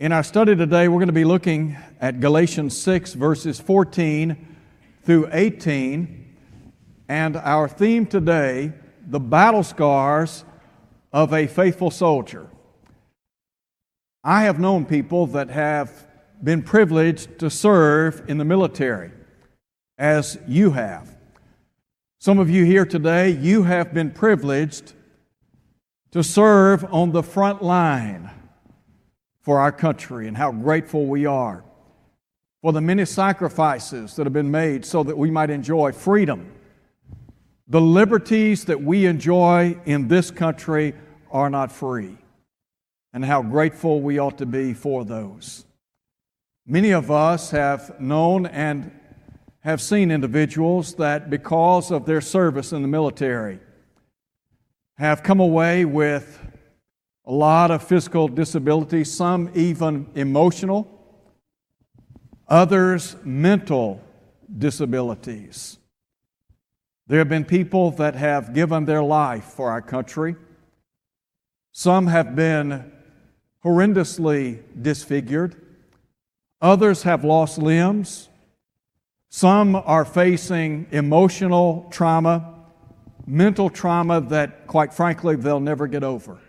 In our study today, we're going to be looking at Galatians 6, verses 14 through 18. And our theme today, the battle scars of a faithful soldier. I have known people that have been privileged to serve in the military, as you have. Some of you here today, you have been privileged to serve on the front line for our country and how grateful we are for the many sacrifices that have been made so that we might enjoy freedom. The liberties that we enjoy in this country are not free, and how grateful we ought to be for those. Many of us have known and have seen individuals that, because of their service in the military, have come away with a lot of physical disability, some even emotional, others mental disabilities. There have been people that have given their life for our country. Some have been horrendously disfigured. Others have lost limbs. Some are facing emotional trauma, mental trauma that, quite frankly, they'll never get over.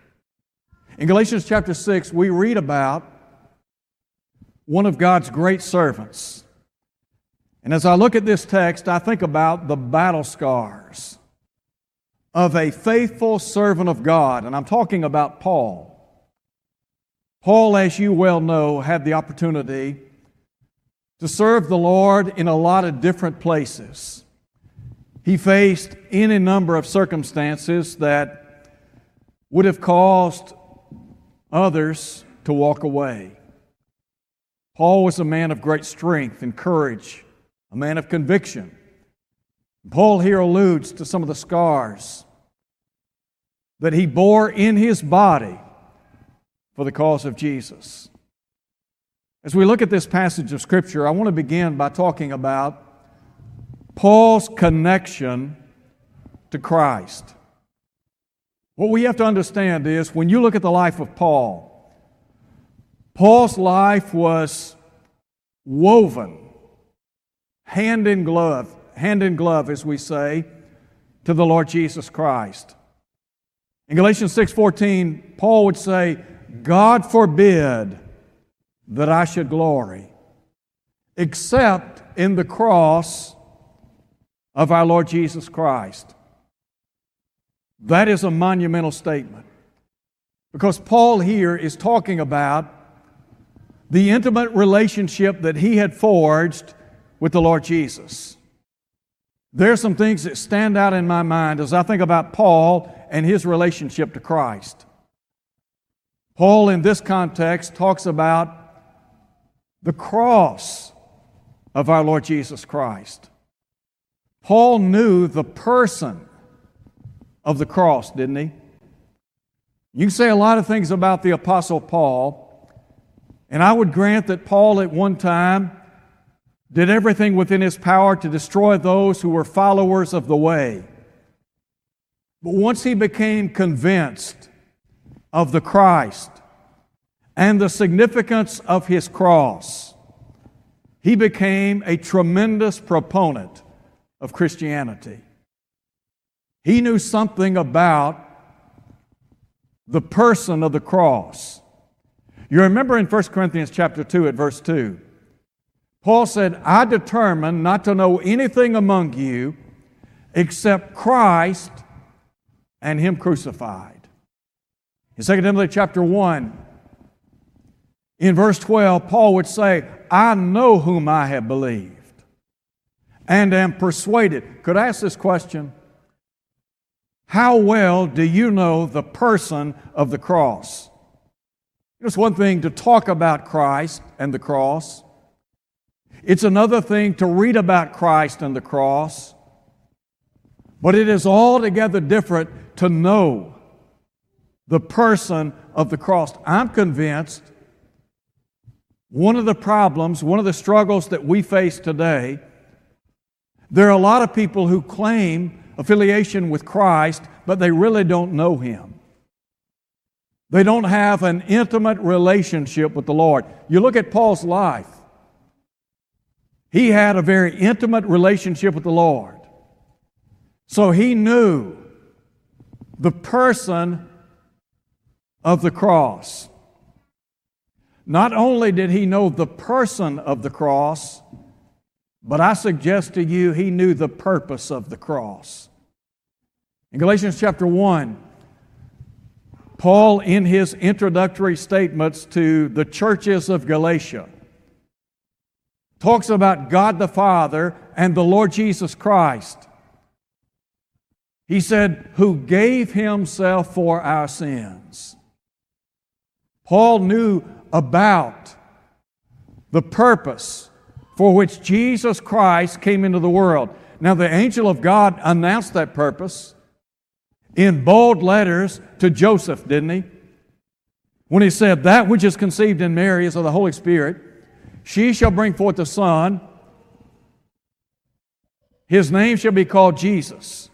In Galatians chapter 6, we read about one of God's great servants. And as I look at this text, I think about the battle scars of a faithful servant of God. And I'm talking about Paul. Paul, as you well know, had the opportunity to serve the Lord in a lot of different places. He faced any number of circumstances that would have caused others to walk away. Paul was a man of great strength and courage, a man of conviction. Paul here alludes to some of the scars that he bore in his body for the cause of Jesus. As we look at this passage of Scripture, I want to begin by talking about Paul's connection to Christ. What we have to understand is when you look at the life of Paul, Paul's life was woven hand in glove, hand in glove, as we say, to the Lord Jesus Christ. In Galatians 6:14, Paul would say, God forbid that I should glory, except in the cross of our Lord Jesus Christ. That is a monumental statement. Because Paul here is talking about the intimate relationship that he had forged with the Lord Jesus. There are some things that stand out in my mind as I think about Paul and his relationship to Christ. Paul, in this context, talks about the cross of our Lord Jesus Christ. Paul knew the person of the cross, didn't he? You can say a lot of things about the Apostle Paul, and I would grant that Paul at one time did everything within his power to destroy those who were followers of the way. But once he became convinced of the Christ and the significance of his cross, he became a tremendous proponent of Christianity. He knew something about the person of the cross. You remember in 1 Corinthians chapter 2 at verse 2, Paul said, I determined not to know anything among you except Christ and Him crucified. In 2 Timothy chapter 1, in verse 12, Paul would say, I know whom I have believed and am persuaded. Could I ask this question? How well do you know the person of the cross? It's one thing to talk about Christ and the cross. It's another thing to read about Christ and the cross. But it is altogether different to know the person of the cross. I'm convinced one of the problems, one of the struggles that we face today, there are a lot of people who claim affiliation with Christ, but they really don't know Him. They don't have an intimate relationship with the Lord. You look at Paul's life. He had a very intimate relationship with the Lord. So he knew the person of the cross. Not only did he know the person of the cross, but I suggest to you he knew the purpose of the cross. In Galatians chapter 1, Paul, in his introductory statements to the churches of Galatia, talks about God the Father and the Lord Jesus Christ. He said, Who gave himself for our sins. Paul knew about the purpose for which Jesus Christ came into the world. Now, the angel of God announced that purpose in bold letters to Joseph, didn't he? When he said, That which is conceived in Mary is of the Holy Spirit, she shall bring forth a son. His name shall be called Jesus,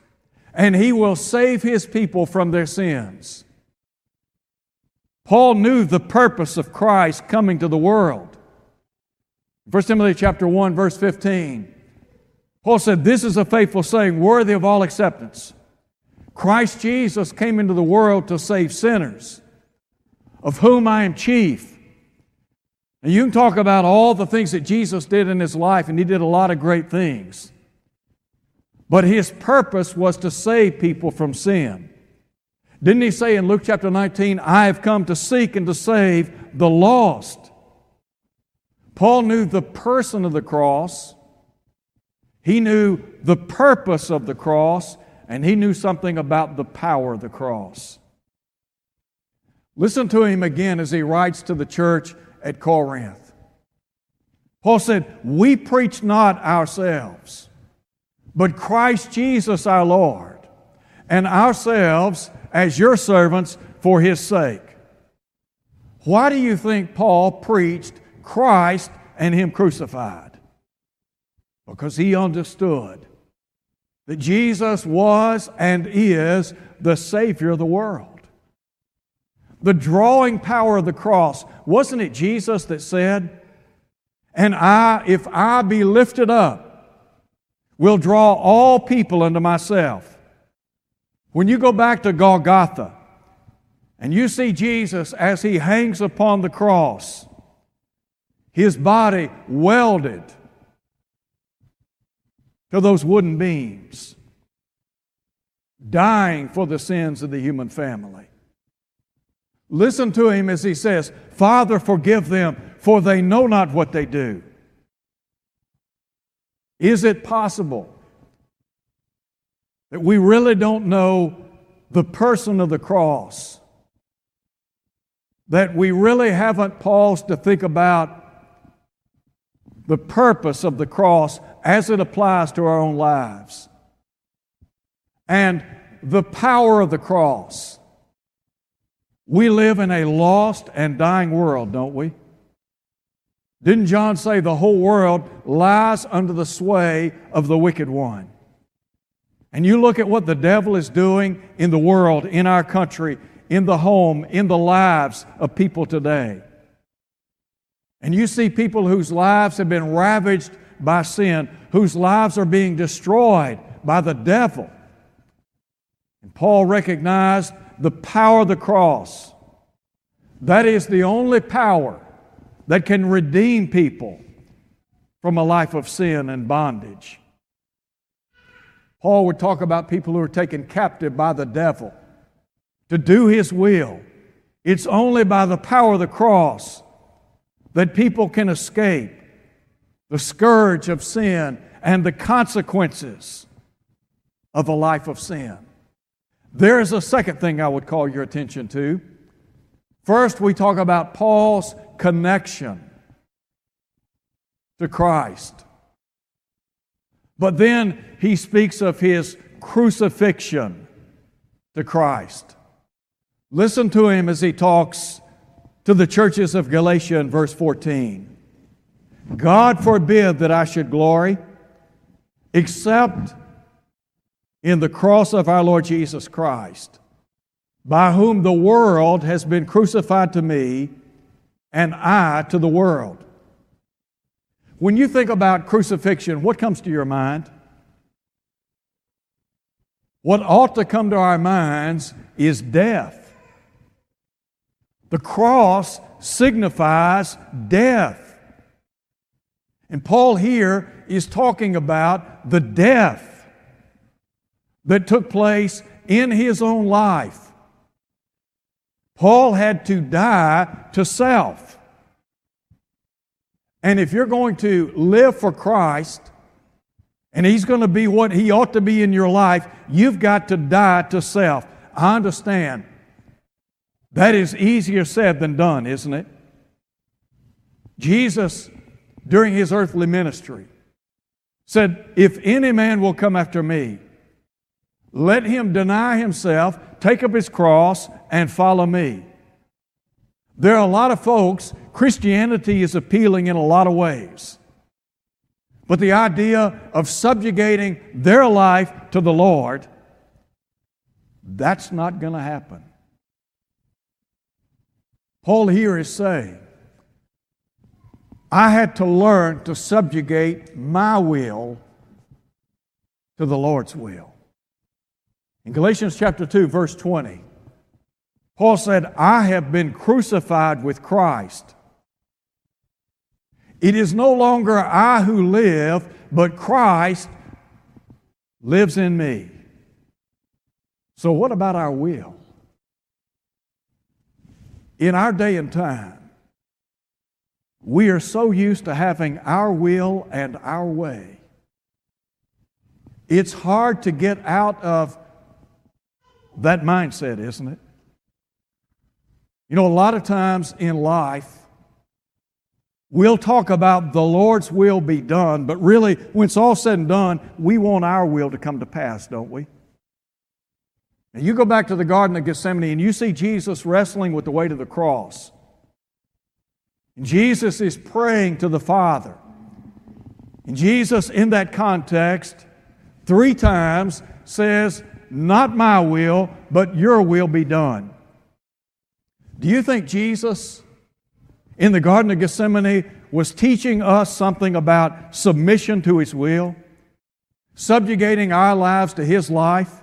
and he will save his people from their sins. Paul knew the purpose of Christ coming to the world. 1 Timothy chapter 1 verse 15. Paul said, "This is a faithful saying, worthy of all acceptance. Christ Jesus came into the world to save sinners, of whom I am chief." And you can talk about all the things that Jesus did in his life, and he did a lot of great things. But his purpose was to save people from sin. Didn't he say in Luke chapter 19, I have come to seek and to save the lost? Paul knew the person of the cross, he knew the purpose of the cross, and he knew something about the power of the cross. Listen to him again as he writes to the church at Corinth. Paul said, We preach not ourselves, but Christ Jesus our Lord, and ourselves as your servants for his sake. Why do you think Paul preached Christ and him crucified? Because he understood that Jesus was and is the Savior of the world. The drawing power of the cross, wasn't it Jesus that said, And I, if I be lifted up, will draw all people unto myself? When you go back to Golgotha and you see Jesus as he hangs upon the cross, his body welded to those wooden beams, dying for the sins of the human family. Listen to him as he says, Father, forgive them, for they know not what they do. Is it possible that we really don't know the person of the cross, that we really haven't paused to think about the purpose of the cross as it applies to our own lives, and the power of the cross. We live in a lost and dying world, don't we? Didn't John say the whole world lies under the sway of the wicked one? And you look at what the devil is doing in the world, in our country, in the home, in the lives of people today. And you see people whose lives have been ravaged by sin, whose lives are being destroyed by the devil. And Paul recognized the power of the cross. That is the only power that can redeem people from a life of sin and bondage. Paul would talk about people who are taken captive by the devil to do his will. It's only by the power of the cross that people can escape the scourge of sin and the consequences of a life of sin. There is a second thing I would call your attention to. First, we talk about Paul's connection to Christ. But then he speaks of his crucifixion to Christ. Listen to him as he talks to the churches of Galatia in verse 14. God forbid that I should glory except in the cross of our Lord Jesus Christ, by whom the world has been crucified to me, and I to the world. When you think about crucifixion, what comes to your mind? What ought to come to our minds is death. The cross signifies death. And Paul here is talking about the death that took place in his own life. Paul had to die to self. And if you're going to live for Christ, and He's going to be what He ought to be in your life, you've got to die to self. I understand. That is easier said than done, isn't it? Jesus, during His earthly ministry, said, If any man will come after me, let him deny himself, take up his cross, and follow me. There are a lot of folks, Christianity is appealing in a lot of ways. But the idea of subjugating their life to the Lord, that's not going to happen. Paul here is saying, I had to learn to subjugate my will to the Lord's will. In Galatians chapter 2, verse 20, Paul said, I have been crucified with Christ. It is no longer I who live, but Christ lives in me. So, what about our will? In our day and time, we are so used to having our will and our way. It's hard to get out of that mindset, isn't it? You know, a lot of times in life, we'll talk about the Lord's will be done, but really, when it's all said and done, we want our will to come to pass, don't we? Now, you go back to the Garden of Gethsemane and you see Jesus wrestling with the weight of the cross. And Jesus is praying to the Father. And Jesus, in that context, three times says, Not my will, but your will be done. Do you think Jesus in the Garden of Gethsemane was teaching us something about submission to His will, subjugating our lives to His life?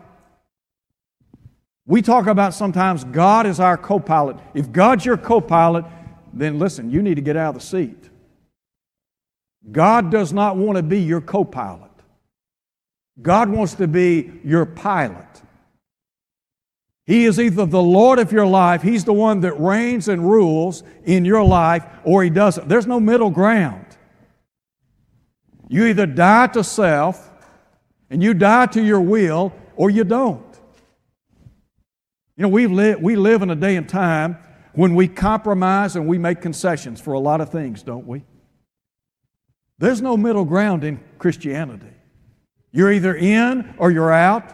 We talk about sometimes God is our co pilot. If God's your co pilot, then listen, you need to get out of the seat. God does not want to be your co pilot, God wants to be your pilot. He is either the Lord of your life, He's the one that reigns and rules in your life, or He doesn't. There's no middle ground. You either die to self and you die to your will, or you don't. You know, we live, we live in a day and time when we compromise and we make concessions for a lot of things, don't we? There's no middle ground in Christianity. You're either in or you're out.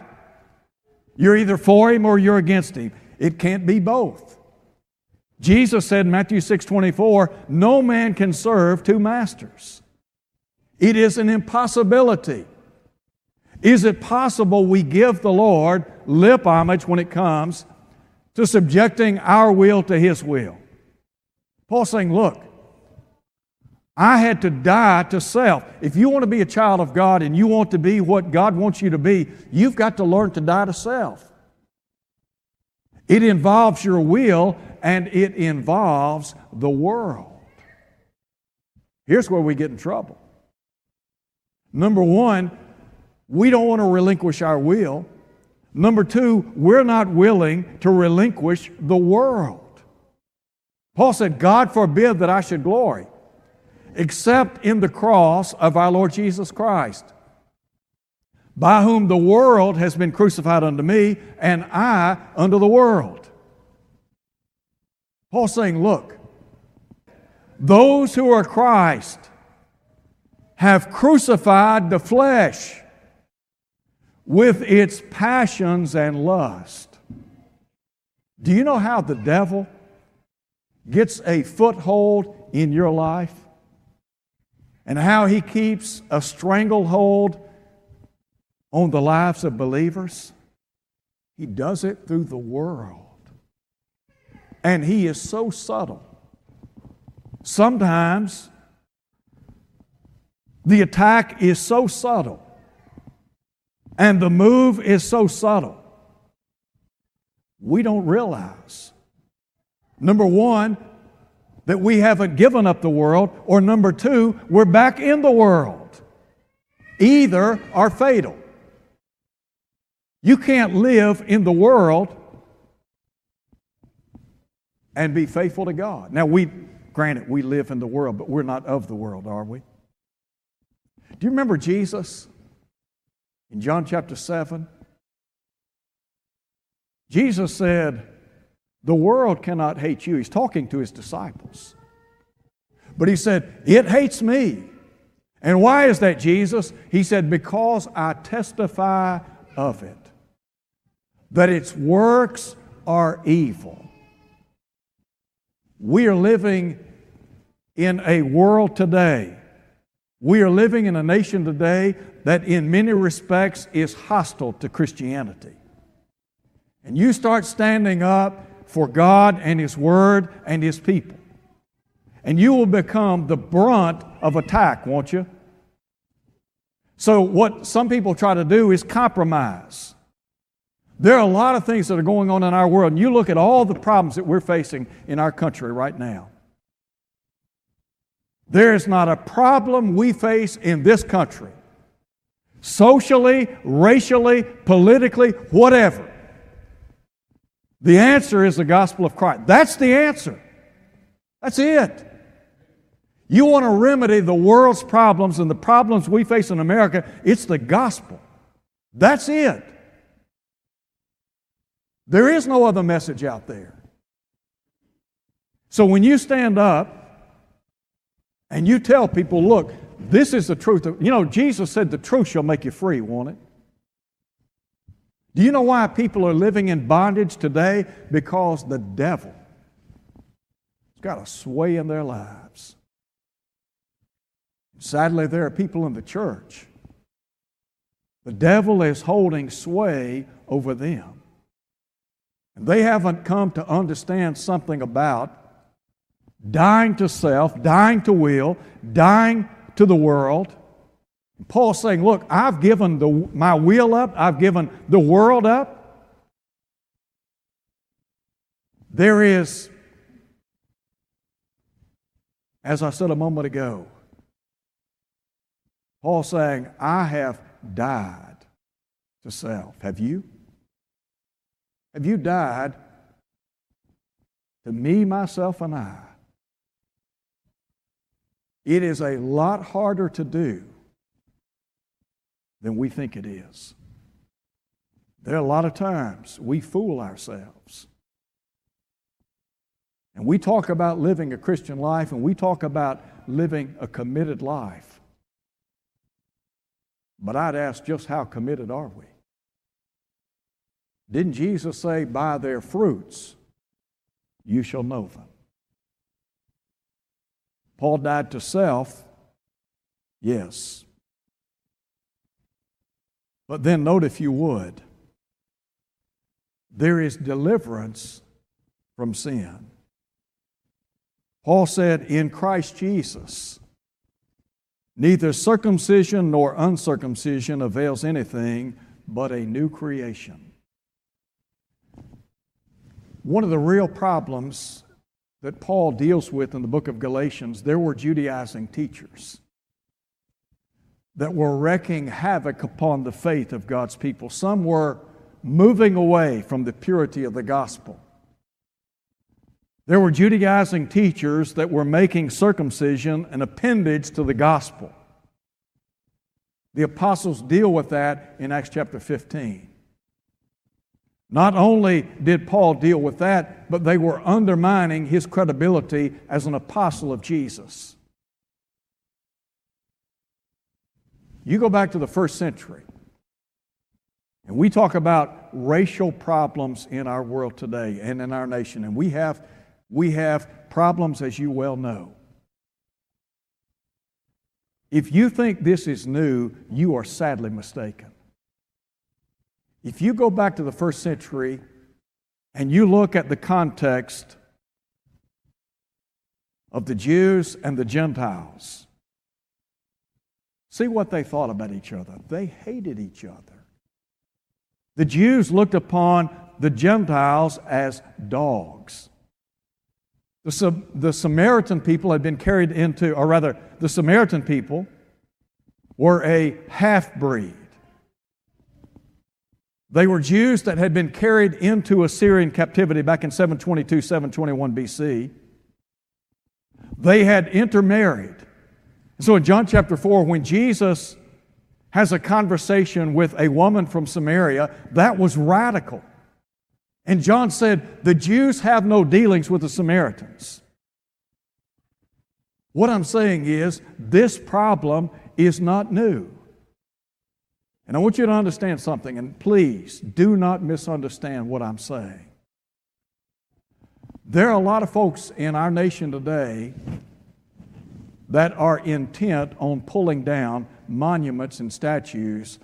You're either for him or you're against him. It can't be both. Jesus said in Matthew 6 24, no man can serve two masters. It is an impossibility. Is it possible we give the Lord lip homage when it comes to subjecting our will to His will? Paul's saying, look, I had to die to self. If you want to be a child of God and you want to be what God wants you to be, you've got to learn to die to self. It involves your will and it involves the world. Here's where we get in trouble. Number one, we don't want to relinquish our will. Number two, we're not willing to relinquish the world. Paul said, God forbid that I should glory except in the cross of our Lord Jesus Christ, by whom the world has been crucified unto me, and I unto the world. Paul's saying, Look, those who are Christ have crucified the flesh with its passions and lust. Do you know how the devil gets a foothold in your life? and how he keeps a stranglehold on the lives of believers, he does it through the world. And he is so subtle. Sometimes the attack is so subtle and the move is so subtle. We don't realize, number one, that we haven't given up the world, or number two, we're back in the world. Either are fatal. You can't live in the world and be faithful to God. Now, we, granted, we live in the world, but we're not of the world, are we? Do you remember Jesus in John chapter 7? Jesus said, The world cannot hate you. He's talking to his disciples. But he said, It hates me. And why is that, Jesus? He said, Because I testify of it, that its works are evil. We are living in a world today. We are living in a nation today that, in many respects, is hostile to Christianity. And you start standing up for God and His Word and His people. And you will become the brunt of attack, won't you? So, what some people try to do is compromise. There are a lot of things that are going on in our world, and you look at all the problems that we're facing in our country right now. There is not a problem we face in this country, socially, racially, politically, whatever. The answer is the gospel of Christ. That's the answer. That's it. You want to remedy the world's problems and the problems we face in America, it's the gospel. That's it. There is no other message out there. So when you stand up and you tell people, look, this is the truth. You know, Jesus said the truth shall make you free, won't it? Do you know why people are living in bondage today? Because the devil has got a sway in their lives. Sadly, there are people in the church. The devil is holding sway over them. And they haven't come to understand something about dying to self, dying to will, dying to the world. Paul's saying, Look, I've given the, my will up, I've given the world up. There is, as I said a moment ago, Paul saying, I have died to self. Have you? Have you died to me, myself, and I? It is a lot harder to do than we think it is. There are a lot of times we fool ourselves. And we talk about living a Christian life and we talk about living a committed life. But I'd ask just how committed are we? Didn't Jesus say, By their fruits you shall know them? Paul died to self, yes. But then note, if you would, there is deliverance from sin. Paul said, In Christ Jesus, neither circumcision nor uncircumcision avails anything but a new creation. One of the real problems that Paul deals with in the book of Galatians, there were Judaizing teachers that were wreaking havoc upon the faith of God's people. Some were moving away from the purity of the gospel. There were Judaizing teachers that were making circumcision an appendage to the gospel. The apostles deal with that in Acts chapter 15. Not only did Paul deal with that, but they were undermining his credibility as an apostle of Jesus. You go back to the first century, and we talk about racial problems in our world today and in our nation, and we have, we have problems, as you well know. If you think this is new, you are sadly mistaken. If you go back to the first century and you look at the context of the Jews and the Gentiles. See what they thought about each other. They hated each other. The Jews looked upon the Gentiles as dogs. The, the Samaritan people had been carried into, or rather, the Samaritan people were a half breed. They were Jews that had been carried into Assyrian captivity back in 722, 721 BC. They had intermarried. So in John chapter 4, when Jesus has a conversation with a woman from Samaria, that was radical. And John said, The Jews have no dealings with the Samaritans. What I'm saying is, this problem is not new. And I want you to understand something, and please do not misunderstand what I'm saying. There are a lot of folks in our nation today that are intent on pulling down monuments and statues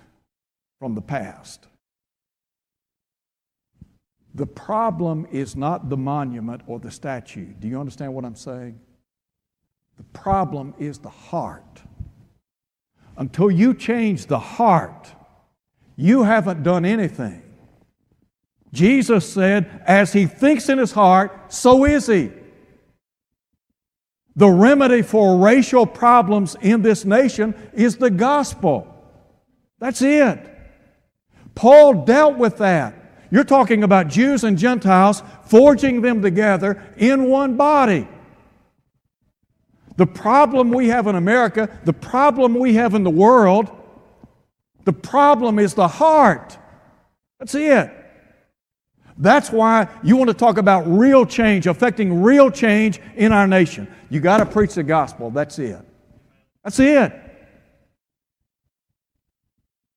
from the past. The problem is not the monument or the statue. Do you understand what I'm saying? The problem is the heart. Until you change the heart, you haven't done anything. Jesus said, as he thinks in his heart, so is he. The remedy for racial problems in this nation is the gospel. That's it. Paul dealt with that. You're talking about Jews and Gentiles forging them together in one body. The problem we have in America, the problem we have in the world, the problem is the heart. That's it. That's why you want to talk about real change, affecting real change in our nation. You got to preach the gospel. That's it. That's it.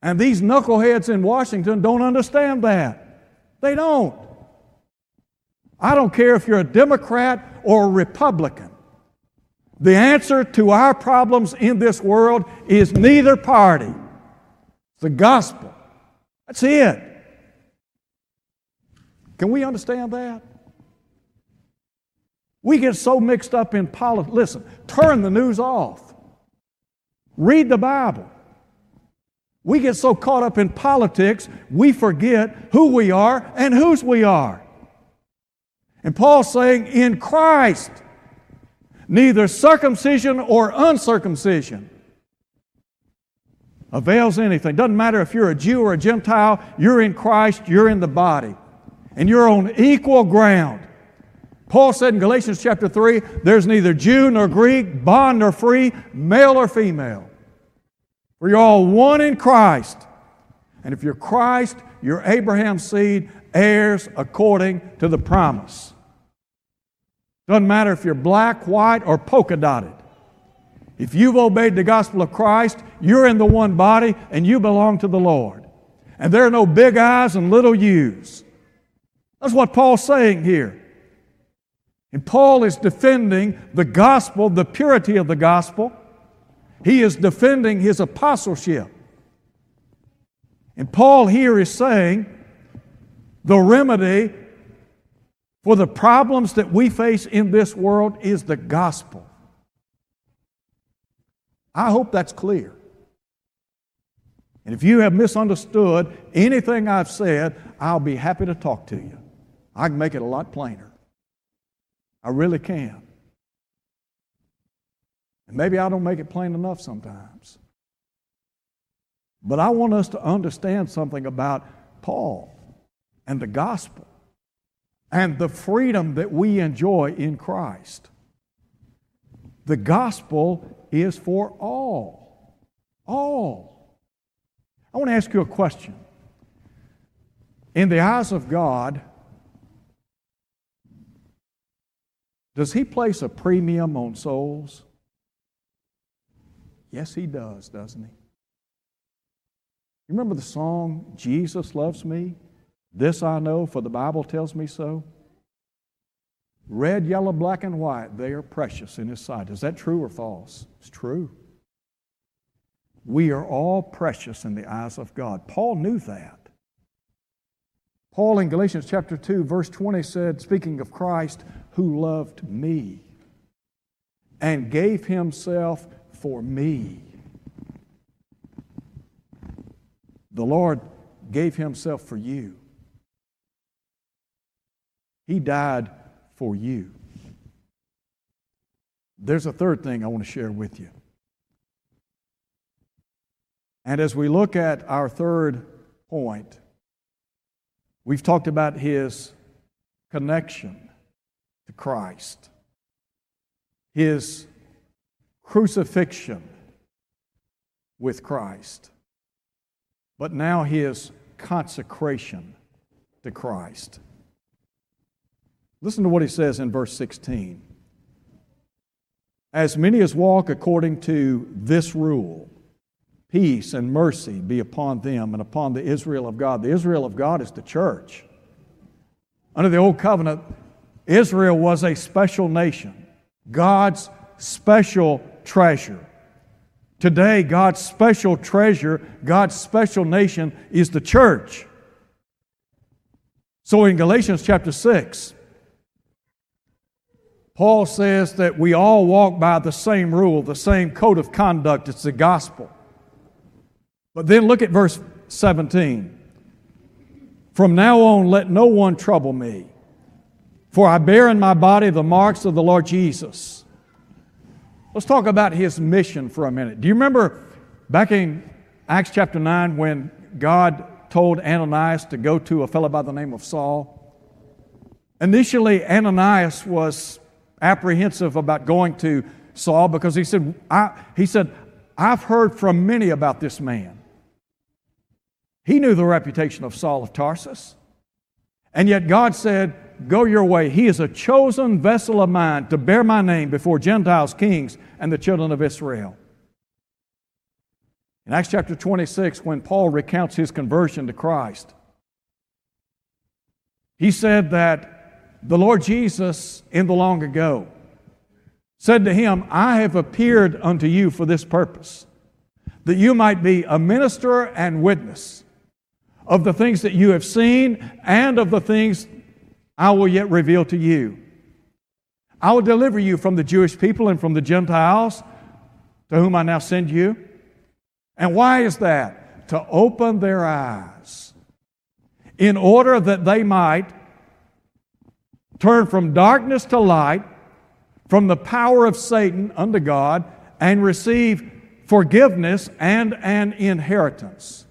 And these knuckleheads in Washington don't understand that. They don't. I don't care if you're a Democrat or a Republican. The answer to our problems in this world is neither party. It's the gospel. That's it. Can we understand that? We get so mixed up in politics. Listen, turn the news off. Read the Bible. We get so caught up in politics, we forget who we are and whose we are. And Paul's saying, in Christ, neither circumcision or uncircumcision avails anything. Doesn't matter if you're a Jew or a Gentile, you're in Christ, you're in the body and you're on equal ground. Paul said in Galatians chapter 3 there's neither Jew nor Greek, bond nor free, male or female. For you're all one in Christ. And if you're Christ, you're Abraham's seed, heirs according to the promise. Doesn't matter if you're black, white, or polka dotted. If you've obeyed the gospel of Christ, you're in the one body and you belong to the Lord. And there are no big eyes and little U's. That's what Paul's saying here. And Paul is defending the gospel, the purity of the gospel. He is defending his apostleship. And Paul here is saying the remedy for the problems that we face in this world is the gospel. I hope that's clear. And if you have misunderstood anything I've said, I'll be happy to talk to you. I can make it a lot plainer. I really can. And maybe I don't make it plain enough sometimes. But I want us to understand something about Paul and the gospel and the freedom that we enjoy in Christ. The gospel is for all. All. I want to ask you a question. In the eyes of God, Does he place a premium on souls? Yes, he does, doesn't he? You remember the song, Jesus Loves Me? This I know, for the Bible tells me so. Red, yellow, black, and white, they are precious in His sight. Is that true or false? It's true. We are all precious in the eyes of God. Paul knew that. Paul in Galatians chapter 2, verse 20 said, speaking of Christ, who loved me and gave himself for me. The Lord gave himself for you. He died for you. There's a third thing I want to share with you. And as we look at our third point, we've talked about his connection to Christ, his crucifixion with Christ, but now his consecration to Christ. Listen to what he says in verse 16. As many as walk according to this rule, peace and mercy be upon them and upon the Israel of God. The Israel of God is the church. Under the Old Covenant, Israel was a special nation, God's special treasure. Today, God's special treasure, God's special nation is the church. So in Galatians chapter 6, Paul says that we all walk by the same rule, the same code of conduct. It's the gospel. But then look at verse 17. From now on, let no one trouble me, for I bear in my body the marks of the Lord Jesus. Let's talk about his mission for a minute. Do you remember back in Acts chapter 9 when God told Ananias to go to a fellow by the name of Saul? Initially, Ananias was apprehensive about going to Saul because he said, I, he said, I've heard from many about this man. He knew the reputation of Saul of Tarsus. And yet God said, Go your way. He is a chosen vessel of mine to bear my name before Gentiles, kings, and the children of Israel. In Acts chapter 26, when Paul recounts his conversion to Christ, he said that the Lord Jesus in the long ago said to him, I have appeared unto you for this purpose, that you might be a minister and witness of the things that you have seen and of the things I will yet reveal to you. I will deliver you from the Jewish people and from the Gentiles to whom I now send you. And why is that? To open their eyes in order that they might turn from darkness to light, from the power of Satan unto God, and receive forgiveness and an inheritance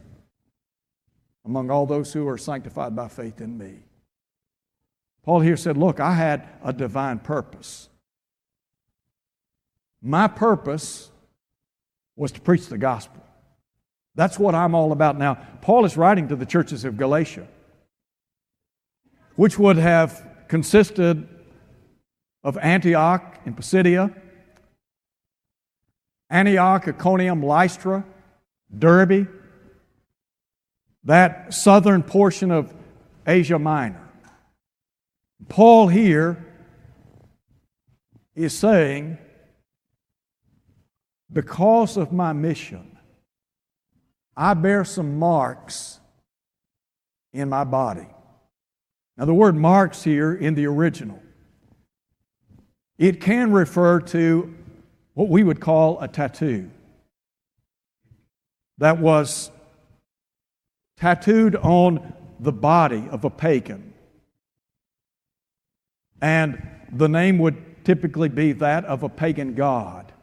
among all those who are sanctified by faith in me. Paul here said, Look, I had a divine purpose. My purpose was to preach the gospel. That's what I'm all about now. Paul is writing to the churches of Galatia, which would have consisted of Antioch in Pisidia, Antioch, Iconium, Lystra, Derbe, that southern portion of Asia Minor. Paul here is saying, because of my mission, I bear some marks in my body. Now, the word marks here in the original, it can refer to what we would call a tattoo that was tattooed on the body of a pagan. And the name would typically be that of a pagan god.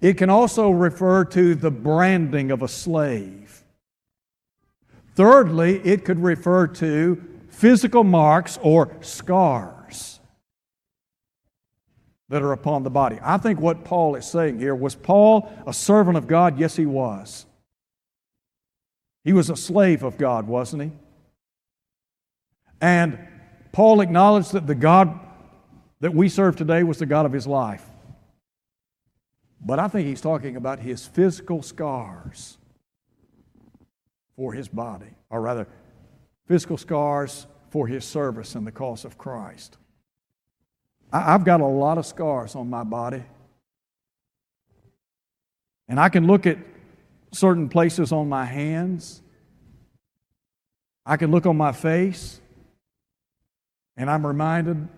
It can also refer to the branding of a slave. Thirdly, it could refer to physical marks or scars that are upon the body. I think what Paul is saying here was Paul a servant of God? Yes, he was. He was a slave of God, wasn't he? And Paul acknowledged that the God that we serve today was the God of his life. But I think he's talking about his physical scars for his body, or rather, physical scars for his service in the cause of Christ. I've got a lot of scars on my body. And I can look at certain places on my hands. I can look on my face, and I'm reminded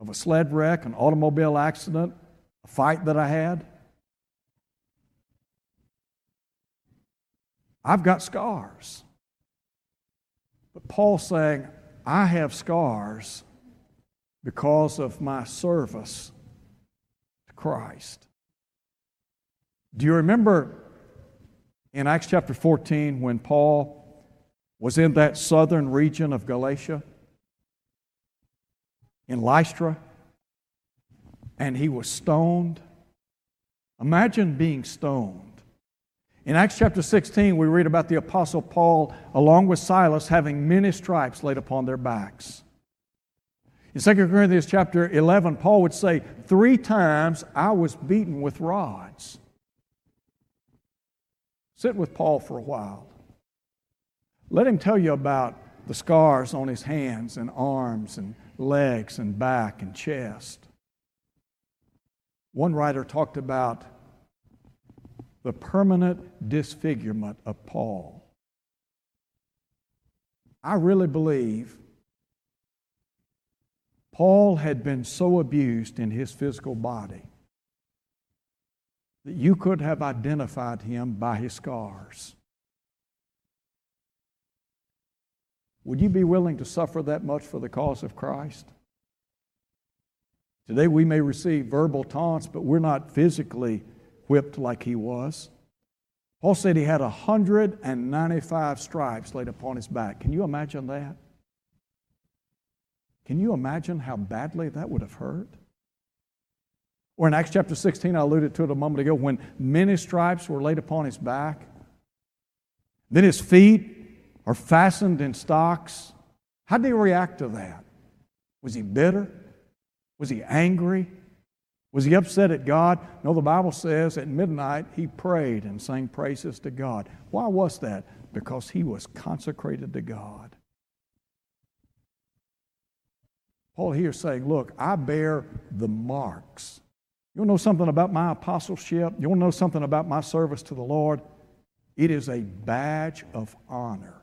of a sled wreck, an automobile accident, a fight that I had. I've got scars. But Paul's saying, I have scars because of my service to Christ. Do you remember in Acts chapter 14 when Paul was in that southern region of Galatia? In Lystra? And he was stoned. Imagine being stoned. In Acts chapter 16, we read about the Apostle Paul, along with Silas, having many stripes laid upon their backs. In 2 Corinthians chapter 11, Paul would say, Three times I was beaten with rods. Sit with Paul for a while. Let him tell you about the scars on his hands and arms and legs and back and chest. One writer talked about the permanent disfigurement of Paul. I really believe Paul had been so abused in his physical body that you could have identified him by his scars. Would you be willing to suffer that much for the cause of Christ? Today we may receive verbal taunts, but we're not physically whipped like he was. Paul said he had 195 stripes laid upon his back. Can you imagine that? Can you imagine how badly that would have hurt? Or in Acts chapter 16, I alluded to it a moment ago, when many stripes were laid upon his back. Then his feet are fastened in stocks. How did he react to that? Was he bitter? Was he angry? Was he upset at God? No, the Bible says at midnight he prayed and sang praises to God. Why was that? Because he was consecrated to God. Paul here is saying, Look, I bear the marks. You want to know something about my apostleship? You want to know something about my service to the Lord? It is a badge of honor.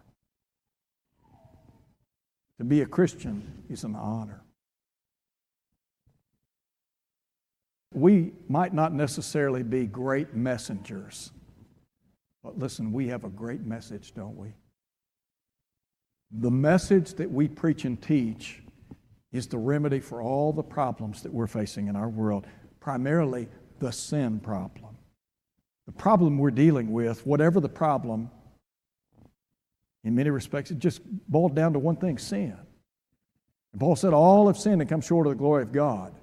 To be a Christian is an honor. We might not necessarily be great messengers, but listen, we have a great message, don't we? The message that we preach and teach is the remedy for all the problems that we're facing in our world, primarily the sin problem. The problem we're dealing with, whatever the problem, in many respects, it just boiled down to one thing sin. And Paul said, All have sinned and come short of the glory of God.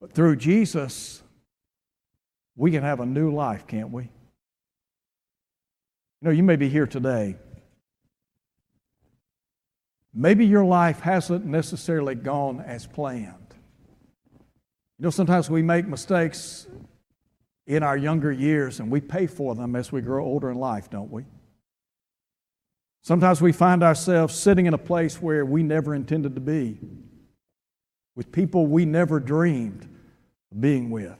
But through Jesus, we can have a new life, can't we? You know, you may be here today. Maybe your life hasn't necessarily gone as planned. You know, sometimes we make mistakes in our younger years and we pay for them as we grow older in life, don't we? Sometimes we find ourselves sitting in a place where we never intended to be, with people we never dreamed of being with.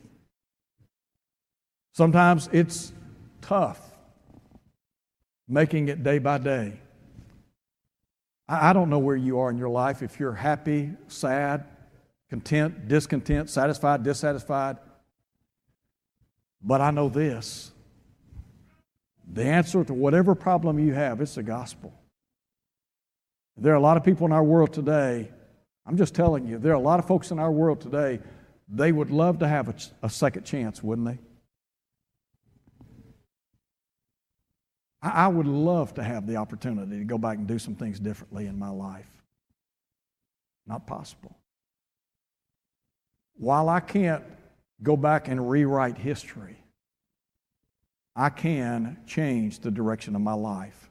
Sometimes it's tough making it day by day. I don't know where you are in your life, if you're happy, sad, content, discontent, satisfied, dissatisfied. But I know this the answer to whatever problem you have, it's the gospel. There are a lot of people in our world today, I'm just telling you, there are a lot of folks in our world today they would love to have a, a second chance, wouldn't they? I, I would love to have the opportunity to go back and do some things differently in my life. Not possible. While I can't go back and rewrite history, I can change the direction of my life.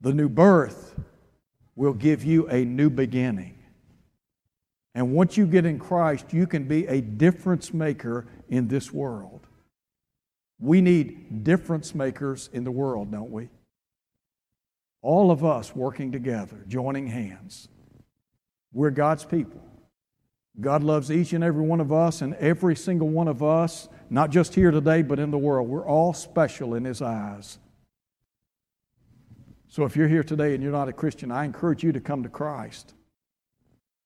The new birth will give you a new beginning. And once you get in Christ, you can be a difference maker in this world. We need difference makers in the world, don't we? All of us working together, joining hands. We're God's people. God loves each and every one of us, and every single one of us, not just here today, but in the world. We're all special in His eyes. So if you're here today and you're not a Christian, I encourage you to come to Christ.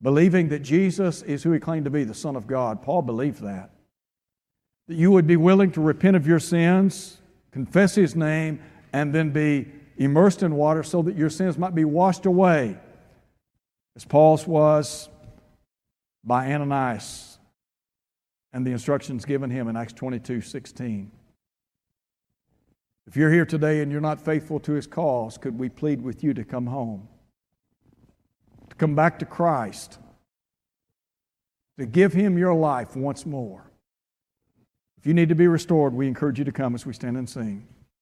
Believing that Jesus is who he claimed to be, the Son of God. Paul believed that. That you would be willing to repent of your sins, confess his name, and then be immersed in water so that your sins might be washed away, as Paul's was by Ananias and the instructions given him in Acts 22 16. If you're here today and you're not faithful to his cause, could we plead with you to come home? Come back to Christ? To give him your life once more? If you need to be restored, we encourage you to come as we stand and sing.